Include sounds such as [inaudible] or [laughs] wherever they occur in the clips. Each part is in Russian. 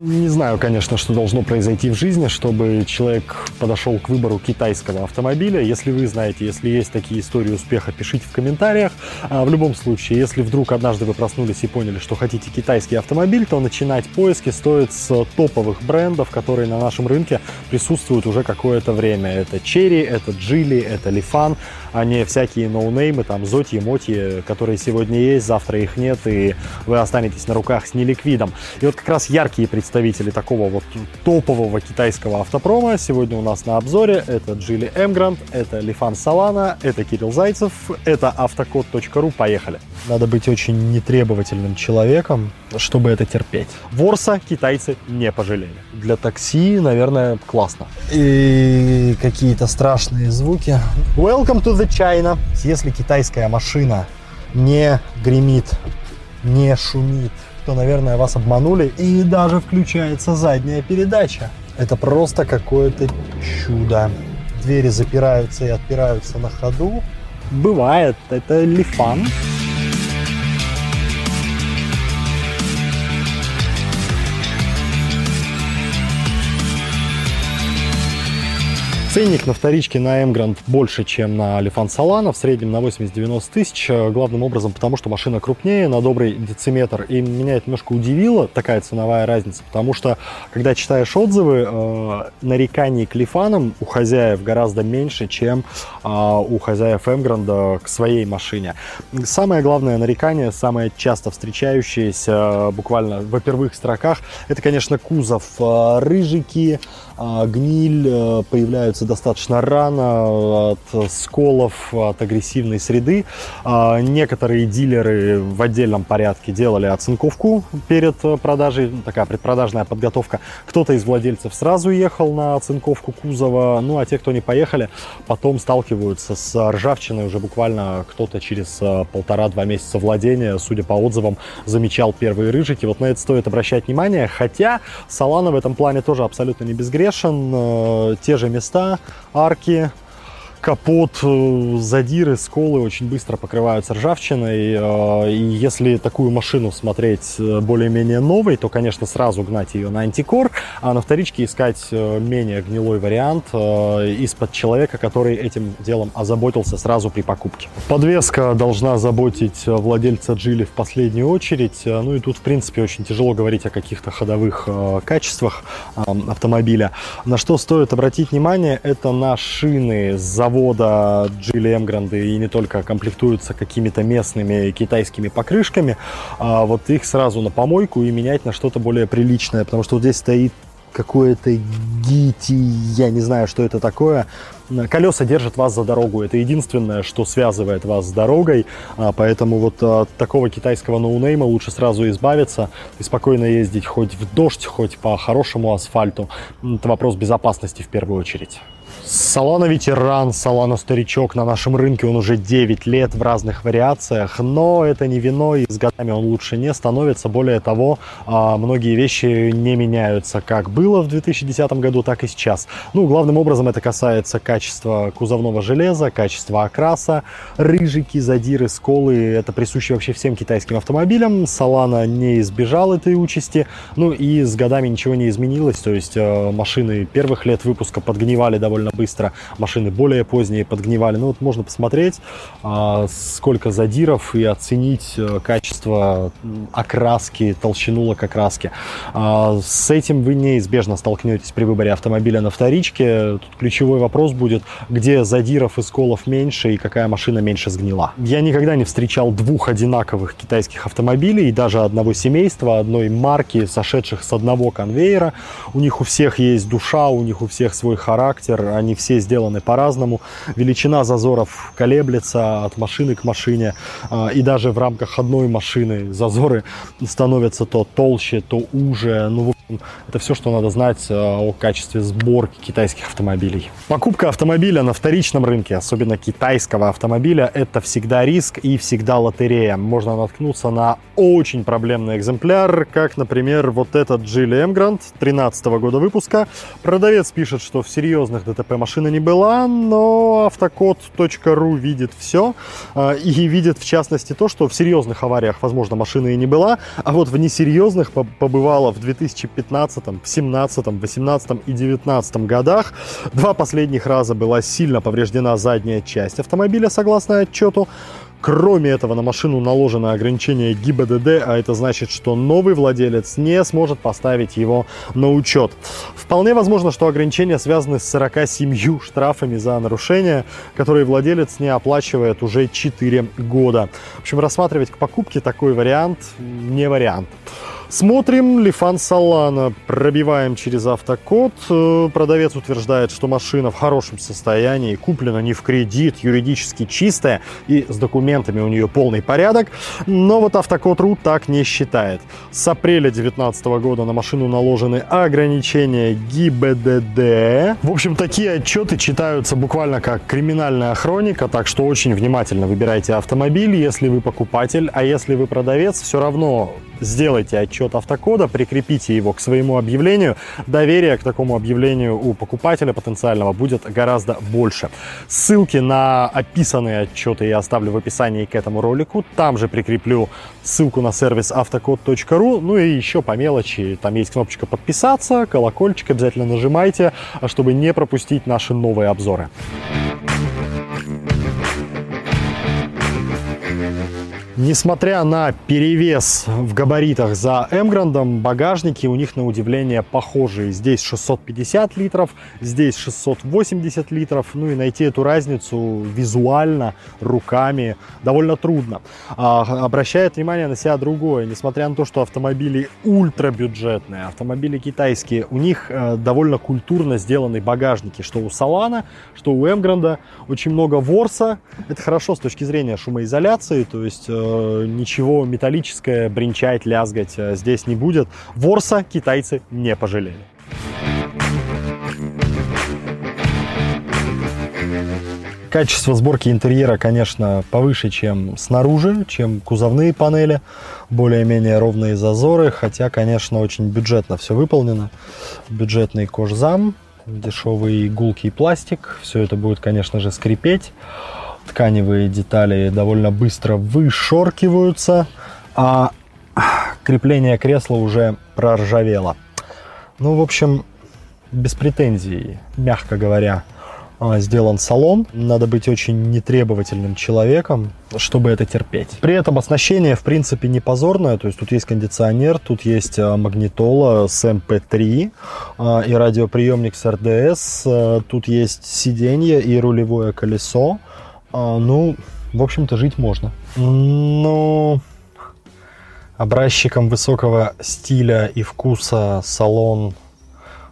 Не знаю, конечно, что должно произойти в жизни, чтобы человек подошел к выбору китайского автомобиля. Если вы знаете, если есть такие истории успеха, пишите в комментариях. А в любом случае, если вдруг однажды вы проснулись и поняли, что хотите китайский автомобиль, то начинать поиски стоит с топовых брендов, которые на нашем рынке присутствуют уже какое-то время. Это Cherry, это Geely, это Lifan, а не всякие ноунеймы, там, Зоти, Моти, которые сегодня есть, завтра их нет, и вы останетесь на руках с неликвидом. И вот как раз яркие представители такого вот топового китайского автопрома сегодня у нас на обзоре. Это Geely Emgrand, это Lifan Solana, это Кирилл Зайцев, это автокод.ру. Поехали! Надо быть очень нетребовательным человеком, чтобы это терпеть. Ворса китайцы не пожалели. Для такси, наверное, классно. И какие-то страшные звуки. Welcome to the China. Если китайская машина не гремит, не шумит, то, наверное, вас обманули. И даже включается задняя передача. Это просто какое-то чудо. Двери запираются и отпираются на ходу. Бывает. Это лифан. Ценник на вторичке на Emgrand больше, чем на Alifan Solana, в среднем на 80-90 тысяч, главным образом потому, что машина крупнее, на добрый дециметр, и меня это немножко удивило, такая ценовая разница, потому что, когда читаешь отзывы, э, нареканий к Лифанам у хозяев гораздо меньше, чем э, у хозяев Emgrand к своей машине. Самое главное нарекание, самое часто встречающееся, э, буквально в первых строках, это, конечно, кузов. Э, рыжики, э, гниль э, появляются достаточно рано от сколов, от агрессивной среды. А, некоторые дилеры в отдельном порядке делали оцинковку перед продажей, такая предпродажная подготовка. Кто-то из владельцев сразу ехал на оцинковку кузова, ну а те, кто не поехали, потом сталкиваются с ржавчиной уже буквально кто-то через а, полтора-два месяца владения, судя по отзывам, замечал первые рыжики. Вот на это стоит обращать внимание, хотя Солана в этом плане тоже абсолютно не безгрешен. Э, те же места, арки, капот, э, задиры, сколы очень быстро покрываются ржавчиной. Э, и если такую машину смотреть э, более-менее новой, то, конечно, сразу гнать ее на антикор, а на вторичке искать менее гнилой вариант из-под человека, который этим делом озаботился сразу при покупке. Подвеска должна заботить владельца Джили в последнюю очередь. Ну и тут, в принципе, очень тяжело говорить о каких-то ходовых качествах автомобиля. На что стоит обратить внимание, это на шины с завода завода Geely Emgrand и не только комплектуются какими-то местными китайскими покрышками, а вот их сразу на помойку и менять на что-то более приличное, потому что вот здесь стоит какое-то гити, я не знаю, что это такое. Колеса держат вас за дорогу, это единственное, что связывает вас с дорогой, а, поэтому вот от такого китайского ноунейма лучше сразу избавиться и спокойно ездить хоть в дождь, хоть по хорошему асфальту. Это вопрос безопасности в первую очередь. Салона ветеран, салона старичок на нашем рынке, он уже 9 лет в разных вариациях, но это не вино, и с годами он лучше не становится. Более того, а, многие вещи не меняются, как было в 2010 году, так и сейчас. Ну, главным образом это касается качества кузовного железа, качества окраса, рыжики, задиры, сколы, это присуще вообще всем китайским автомобилям. Салана не избежал этой участи, ну и с годами ничего не изменилось, то есть э, машины первых лет выпуска подгнивали довольно быстро. Машины более поздние подгнивали. Ну вот можно посмотреть, а, сколько задиров и оценить э, качество окраски, толщину лакокраски. А, с этим вы неизбежно столкнетесь при выборе автомобиля на вторичке. Тут ключевой вопрос будет, где задиров и сколов меньше и какая машина меньше сгнила. Я никогда не встречал двух одинаковых китайских автомобилей, и даже одного семейства, одной марки, сошедших с одного конвейера. У них у всех есть душа, у них у всех свой характер, они все сделаны по-разному. Величина зазоров колеблется от машины к машине. А, и даже в рамках одной машины зазоры становятся то толще, то уже. Ну, это все, что надо знать э, о качестве сборки китайских автомобилей. Покупка автомобиля на вторичном рынке, особенно китайского автомобиля, это всегда риск и всегда лотерея. Можно наткнуться на очень проблемный экземпляр, как, например, вот этот Geely Emgrand 13 года выпуска. Продавец пишет, что в серьезных ДТП ДТП машина не была, но автокод.ру видит все и видит в частности то, что в серьезных авариях, возможно, машина и не была, а вот в несерьезных побывала в 2015, 2017, 2018 и 2019 годах. Два последних раза была сильно повреждена задняя часть автомобиля, согласно отчету. Кроме этого, на машину наложено ограничение ГИБДД, а это значит, что новый владелец не сможет поставить его на учет. Вполне возможно, что ограничения связаны с 47 штрафами за нарушение, которые владелец не оплачивает уже 4 года. В общем, рассматривать к покупке такой вариант не вариант. Смотрим Лифан Салана, пробиваем через автокод. Э, продавец утверждает, что машина в хорошем состоянии, куплена не в кредит, юридически чистая и с документами у нее полный порядок. Но вот автокод.ру так не считает. С апреля 2019 года на машину наложены ограничения ГИБДД. В общем, такие отчеты читаются буквально как криминальная хроника, так что очень внимательно выбирайте автомобиль, если вы покупатель, а если вы продавец, все равно сделайте отчет автокода, прикрепите его к своему объявлению. Доверие к такому объявлению у покупателя потенциального будет гораздо больше. Ссылки на описанные отчеты я оставлю в описании к этому ролику. Там же прикреплю ссылку на сервис автокод.ру. Ну и еще по мелочи, там есть кнопочка подписаться, колокольчик обязательно нажимайте, чтобы не пропустить наши новые обзоры. Несмотря на перевес в габаритах за Эмграндом, багажники у них на удивление похожие. Здесь 650 литров, здесь 680 литров. Ну и найти эту разницу визуально, руками довольно трудно. А, обращает внимание на себя другое. Несмотря на то, что автомобили ультрабюджетные, автомобили китайские, у них э, довольно культурно сделаны багажники. Что у Салана, что у Эмгранда. Очень много ворса. Это хорошо с точки зрения шумоизоляции. То есть э, ничего металлическое бренчать, лязгать э, здесь не будет. Ворса китайцы не пожалели. Качество сборки интерьера, конечно, повыше, чем снаружи, чем кузовные панели. Более-менее ровные зазоры, хотя, конечно, очень бюджетно все выполнено. Бюджетный кожзам, дешевый гулкий пластик. Все это будет, конечно же, скрипеть тканевые детали довольно быстро вышоркиваются, а крепление кресла уже проржавело. Ну, в общем, без претензий, мягко говоря, а, сделан салон. Надо быть очень нетребовательным человеком, чтобы это терпеть. При этом оснащение, в принципе, не позорное. То есть тут есть кондиционер, тут есть а, магнитола с MP3 а, и радиоприемник с RDS. Тут есть сиденье и рулевое колесо. А, ну, в общем-то, жить можно. Но образчиком высокого стиля и вкуса салон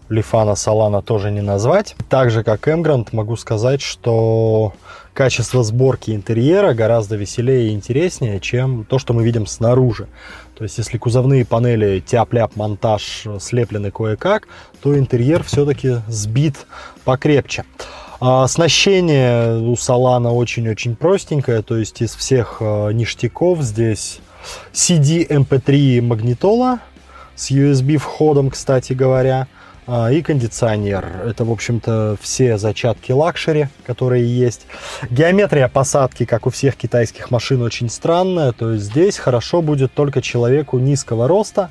Лифана Салана тоже не назвать. Так же, как Эмгрант, могу сказать, что качество сборки интерьера гораздо веселее и интереснее, чем то, что мы видим снаружи. То есть, если кузовные панели тяп-ляп монтаж слеплены кое-как, то интерьер все-таки сбит покрепче. А оснащение у Solano очень-очень простенькое, то есть из всех э, ништяков здесь CD MP3 магнитола с USB входом, кстати говоря, а, и кондиционер. Это, в общем-то, все зачатки luxury, которые есть. Геометрия посадки, как у всех китайских машин, очень странная. То есть здесь хорошо будет только человеку низкого роста,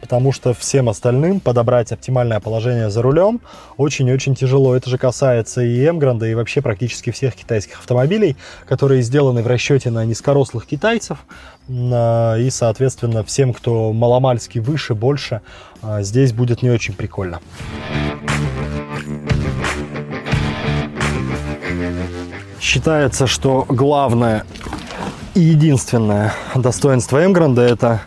потому что всем остальным подобрать оптимальное положение за рулем очень-очень тяжело. Это же касается и Эмгранда, и вообще практически всех китайских автомобилей, которые сделаны в расчете на низкорослых китайцев, и, соответственно, всем, кто маломальски выше, больше, а, здесь будет не очень прикольно. Считается, что главное и единственное достоинство Эмгранда это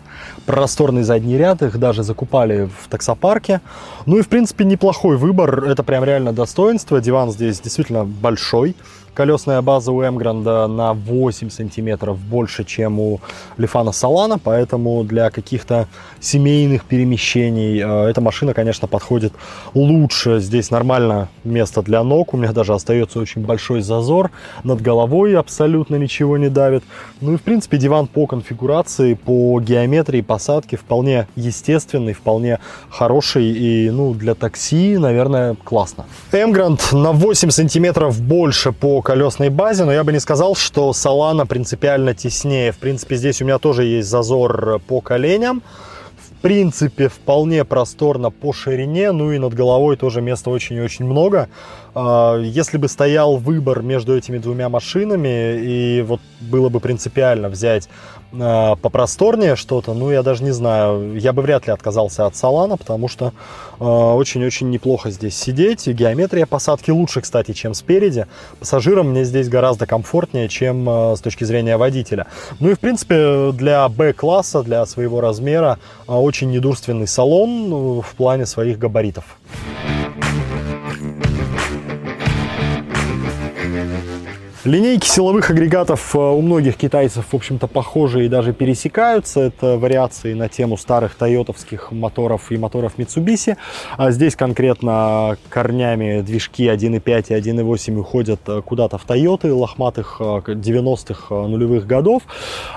просторный задний ряд, их даже закупали в таксопарке. Ну и, в принципе, неплохой выбор, это прям реально достоинство. Диван здесь действительно большой, Колесная база у Эмгранда на 8 сантиметров больше, чем у Лифана Солана, поэтому для каких-то семейных перемещений э, эта машина, конечно, подходит лучше. Здесь нормально место для ног, у меня даже остается очень большой зазор, над головой абсолютно ничего не давит. Ну и, в принципе, диван по конфигурации, по геометрии посадки вполне естественный, вполне хороший и, ну, для такси, наверное, классно. Эмгранд на 8 сантиметров больше по колесной базе, но я бы не сказал, что Солана принципиально теснее. В принципе, здесь у меня тоже есть зазор по коленям. В принципе, вполне просторно по ширине, ну и над головой тоже места очень и очень много. А, если бы стоял выбор между этими двумя машинами, и вот было бы принципиально взять а, попросторнее что-то, ну, я даже не знаю, я бы вряд ли отказался от Салана, потому что а, очень-очень неплохо здесь сидеть. Геометрия посадки лучше, кстати, чем спереди. Пассажирам мне здесь гораздо комфортнее, чем с точки зрения водителя. Ну и, в принципе, для Б-класса, для своего размера, очень недурственный салон ну, в плане своих габаритов. Thank you. Линейки силовых агрегатов э, у многих китайцев, в общем-то, похожи и даже пересекаются. Это вариации на тему старых тойотовских моторов и моторов Mitsubishi. А здесь конкретно корнями движки 1.5 и 1.8 уходят э, куда-то в Тойоты лохматых 90-х э, нулевых годов.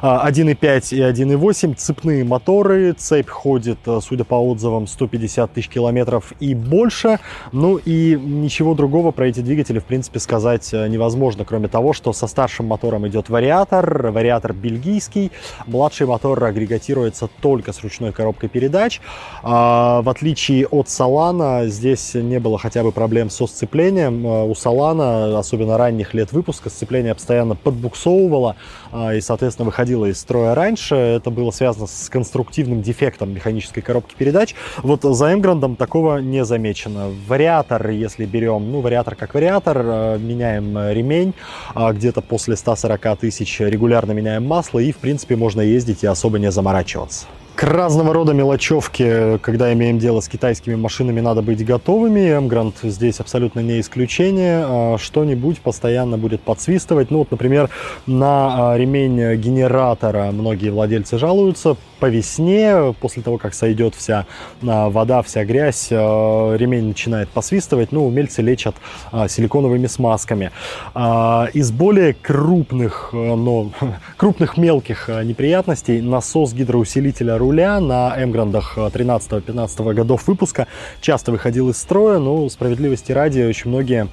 1.5 и 1.8 цепные моторы. Цепь ходит, судя по отзывам, 150 тысяч километров и больше. Ну и ничего другого про эти двигатели, в принципе, сказать невозможно, кроме того, того, что со старшим мотором идет вариатор, вариатор бельгийский, младший мотор агрегатируется только с ручной коробкой передач. А, в отличие от Солана, здесь не было хотя бы проблем со сцеплением. А, у Солана, особенно ранних лет выпуска, сцепление постоянно подбуксовывало а, и, соответственно, выходило из строя раньше. Это было связано с конструктивным дефектом механической коробки передач. Вот за Эмграндом такого не замечено. Вариатор, если берем, ну, вариатор как вариатор, меняем ремень, а где-то после 140 тысяч регулярно меняем масло, и, в принципе, можно ездить и особо не заморачиваться. К разного рода мелочевке, когда имеем дело с китайскими машинами, надо быть готовыми. Эмгрант здесь абсолютно не исключение. А что-нибудь постоянно будет подсвистывать. Ну вот, например, на а, ремень генератора многие владельцы жалуются. По весне, после того, как сойдет вся а, вода, вся грязь, ремень начинает посвистывать. Ну, умельцы лечат силиконовыми смазками. Из более крупных, но [laughs] крупных мелких неприятностей насос гидроусилителя руля на М-грандах 13-15 годов выпуска часто выходил из строя, но справедливости ради очень многие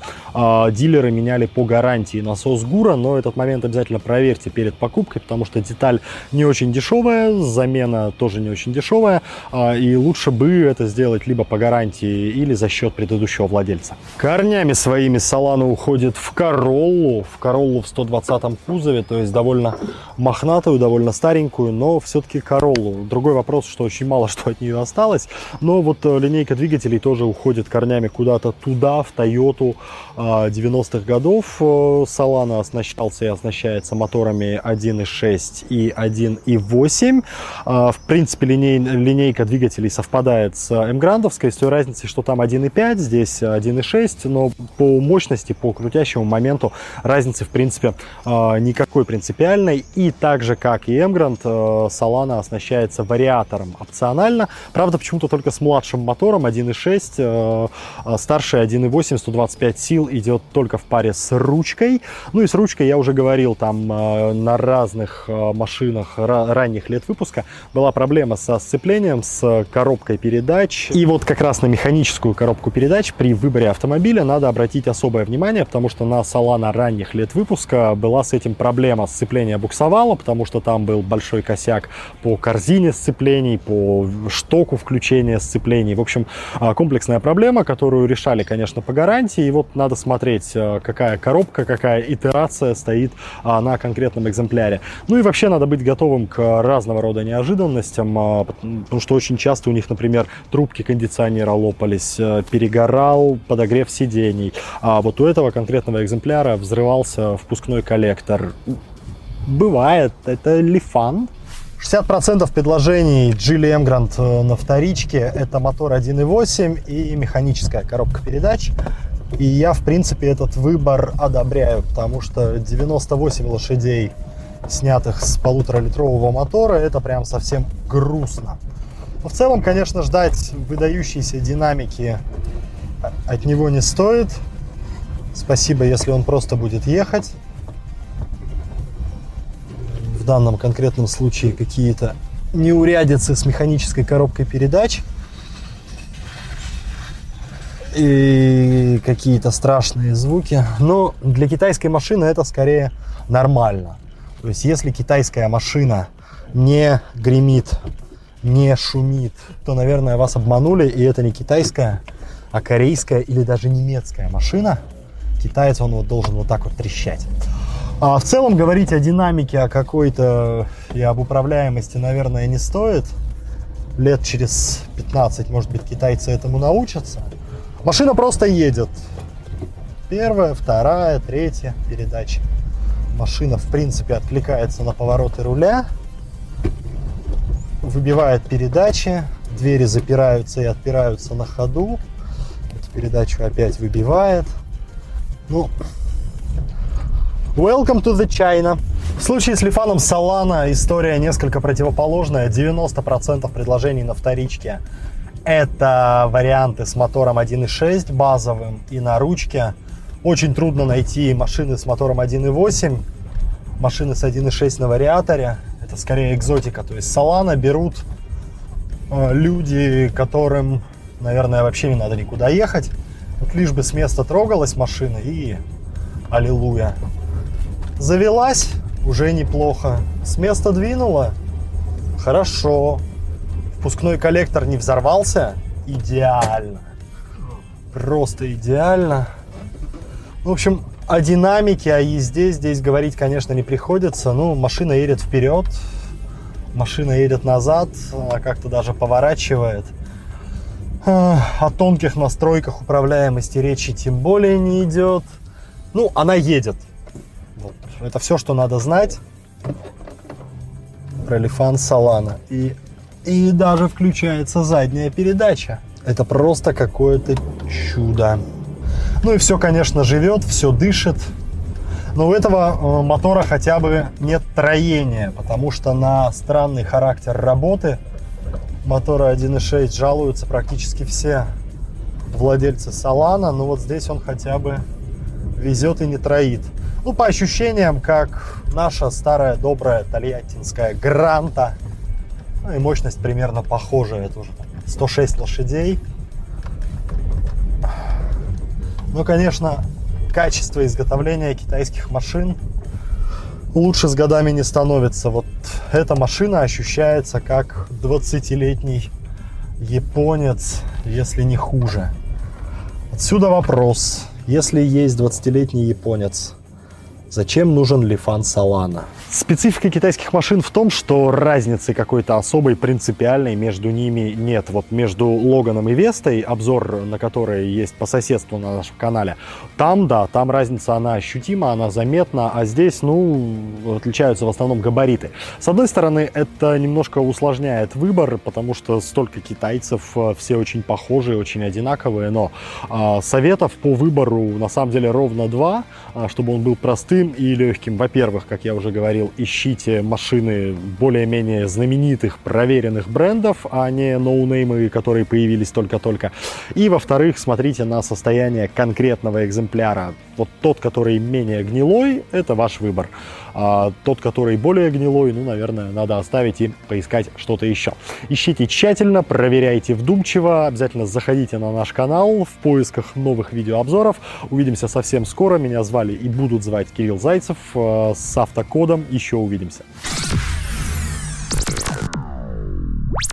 дилеры меняли по гарантии насос ГУРа, но этот момент обязательно проверьте перед покупкой, потому что деталь не очень дешевая, замена тоже не очень дешевая, э, и лучше бы это сделать либо по гарантии или за счет предыдущего владельца. Корнями своими Солана уходит в Короллу, в Короллу в 120 кузове, то есть довольно мохнатую, довольно старенькую, но все-таки Короллу. Другой вопрос, что очень мало что от нее осталось. Но вот э, линейка двигателей тоже уходит корнями куда-то туда, в Тойоту 90-х годов. Солана оснащался и оснащается моторами 1.6 и 1.8. А, в принципе, линей, линейка двигателей совпадает с М-грандовской, с той разницей, что там 1.5, здесь 1.6, но по мощности, по крутящему моменту разницы, в принципе, а, никакой принципиальной. И так же, как и М-гранд, Солана оснащается вариатором опционально. Правда, почему-то только с младшим мотором 1.6, э, э, старший 1.8, 125 сил идет только в паре с ручкой. Ну и с ручкой я уже говорил, там э, на разных машинах ранних лет выпуска была проблема со сцеплением, с коробкой передач. И вот как раз на механическую коробку передач при выборе автомобиля надо обратить особое внимание, потому что на Solana ранних лет выпуска была с этим проблема. Сцепление буксовало, потому что там был большой косяк по корзине сцеплений, по штоку включения сцеплений. В общем, а, комплексная проблема, которую решали, конечно, по гарантии. И вот надо смотреть, а, какая коробка, какая итерация стоит а, на конкретном экземпляре. Ну и вообще надо быть готовым к разного рода неожиданностям, потому что очень часто у них, например, трубки кондиционера лопались, перегорал подогрев сидений. А вот у этого конкретного экземпляра взрывался впускной коллектор. Бывает, это лифан, 60% предложений Geely Emgrand на вторичке это мотор 1.8 и механическая коробка передач. И я, в принципе, этот выбор одобряю, потому что 98 лошадей, снятых с полуторалитрового мотора, это прям совсем грустно. Но в целом, конечно, ждать выдающейся динамики от него не стоит. Спасибо, если он просто будет ехать. В данном конкретном случае какие-то неурядицы с механической коробкой передач – и какие-то страшные звуки. Но для китайской машины это скорее нормально. То есть если китайская машина не гремит, не шумит, то, наверное, вас обманули, и это не китайская, а корейская или даже немецкая машина. Китаец, он вот должен вот так вот трещать. А в целом говорить о динамике, о какой-то и об управляемости, наверное, не стоит. Лет через 15, может быть, китайцы этому научатся. Машина просто едет. Первая, вторая, третья передача. Машина, в принципе, откликается на повороты руля, выбивает передачи, двери запираются и отпираются на ходу. Эту передачу опять выбивает. Ну, welcome to the China. В случае с Лифаном Solana история несколько противоположная. 90% предложений на вторичке это варианты с мотором 1.6 базовым и на ручке. Очень трудно найти машины с мотором 1.8, машины с 1.6 на вариаторе. Это скорее экзотика. То есть Solana берут э, люди, которым, наверное, вообще не надо никуда ехать. Вот лишь бы с места трогалась машина и аллилуйя. Завелась, уже неплохо. С места двинула, хорошо впускной коллектор не взорвался, идеально. Просто идеально. В общем, о динамике, о езде здесь говорить, конечно, не приходится. Ну, машина едет вперед, машина едет назад, как-то даже поворачивает. О тонких настройках управляемости речи тем более не идет. Ну, она едет. Вот. Это все, что надо знать про Лифан Салана. И и даже включается задняя передача. Это просто какое-то чудо. Ну и все, конечно, живет, все дышит. Но у этого э, мотора хотя бы нет троения, потому что на странный характер работы мотора 1.6 жалуются практически все владельцы Салана. Но вот здесь он хотя бы везет и не троит. Ну, по ощущениям, как наша старая добрая тольяттинская Гранта – ну и мощность примерно похожая, это уже 106 лошадей. Ну, конечно, качество изготовления китайских машин лучше с годами не становится. Вот эта машина ощущается как 20-летний японец, если не хуже. Отсюда вопрос. Если есть 20-летний японец, зачем нужен Лифан Салана? Специфика китайских машин в том, что разницы какой-то особой принципиальной между ними нет. Вот между Логаном и Вестой, обзор на которые есть по соседству на нашем канале, там, да, там разница, она ощутима, она заметна, а здесь, ну, отличаются в основном габариты. С одной стороны, это немножко усложняет выбор, потому что столько китайцев, э, все очень похожие, очень одинаковые, но э, советов по выбору на самом деле ровно два, а, чтобы он был простым и легким. Во-первых, как я уже говорил, ищите машины более-менее знаменитых, проверенных брендов, а не ноунеймы, которые появились только-только. И, во-вторых, смотрите на состояние конкретного экземпляра. Вот тот, который менее гнилой, это ваш выбор. А тот, который более гнилой, ну, наверное, надо оставить и поискать что-то еще. Ищите тщательно, проверяйте вдумчиво, обязательно заходите на наш канал в поисках новых видеообзоров. Увидимся совсем скоро. Меня звали и будут звать Кирилл Зайцев э, с автокодом. Еще увидимся.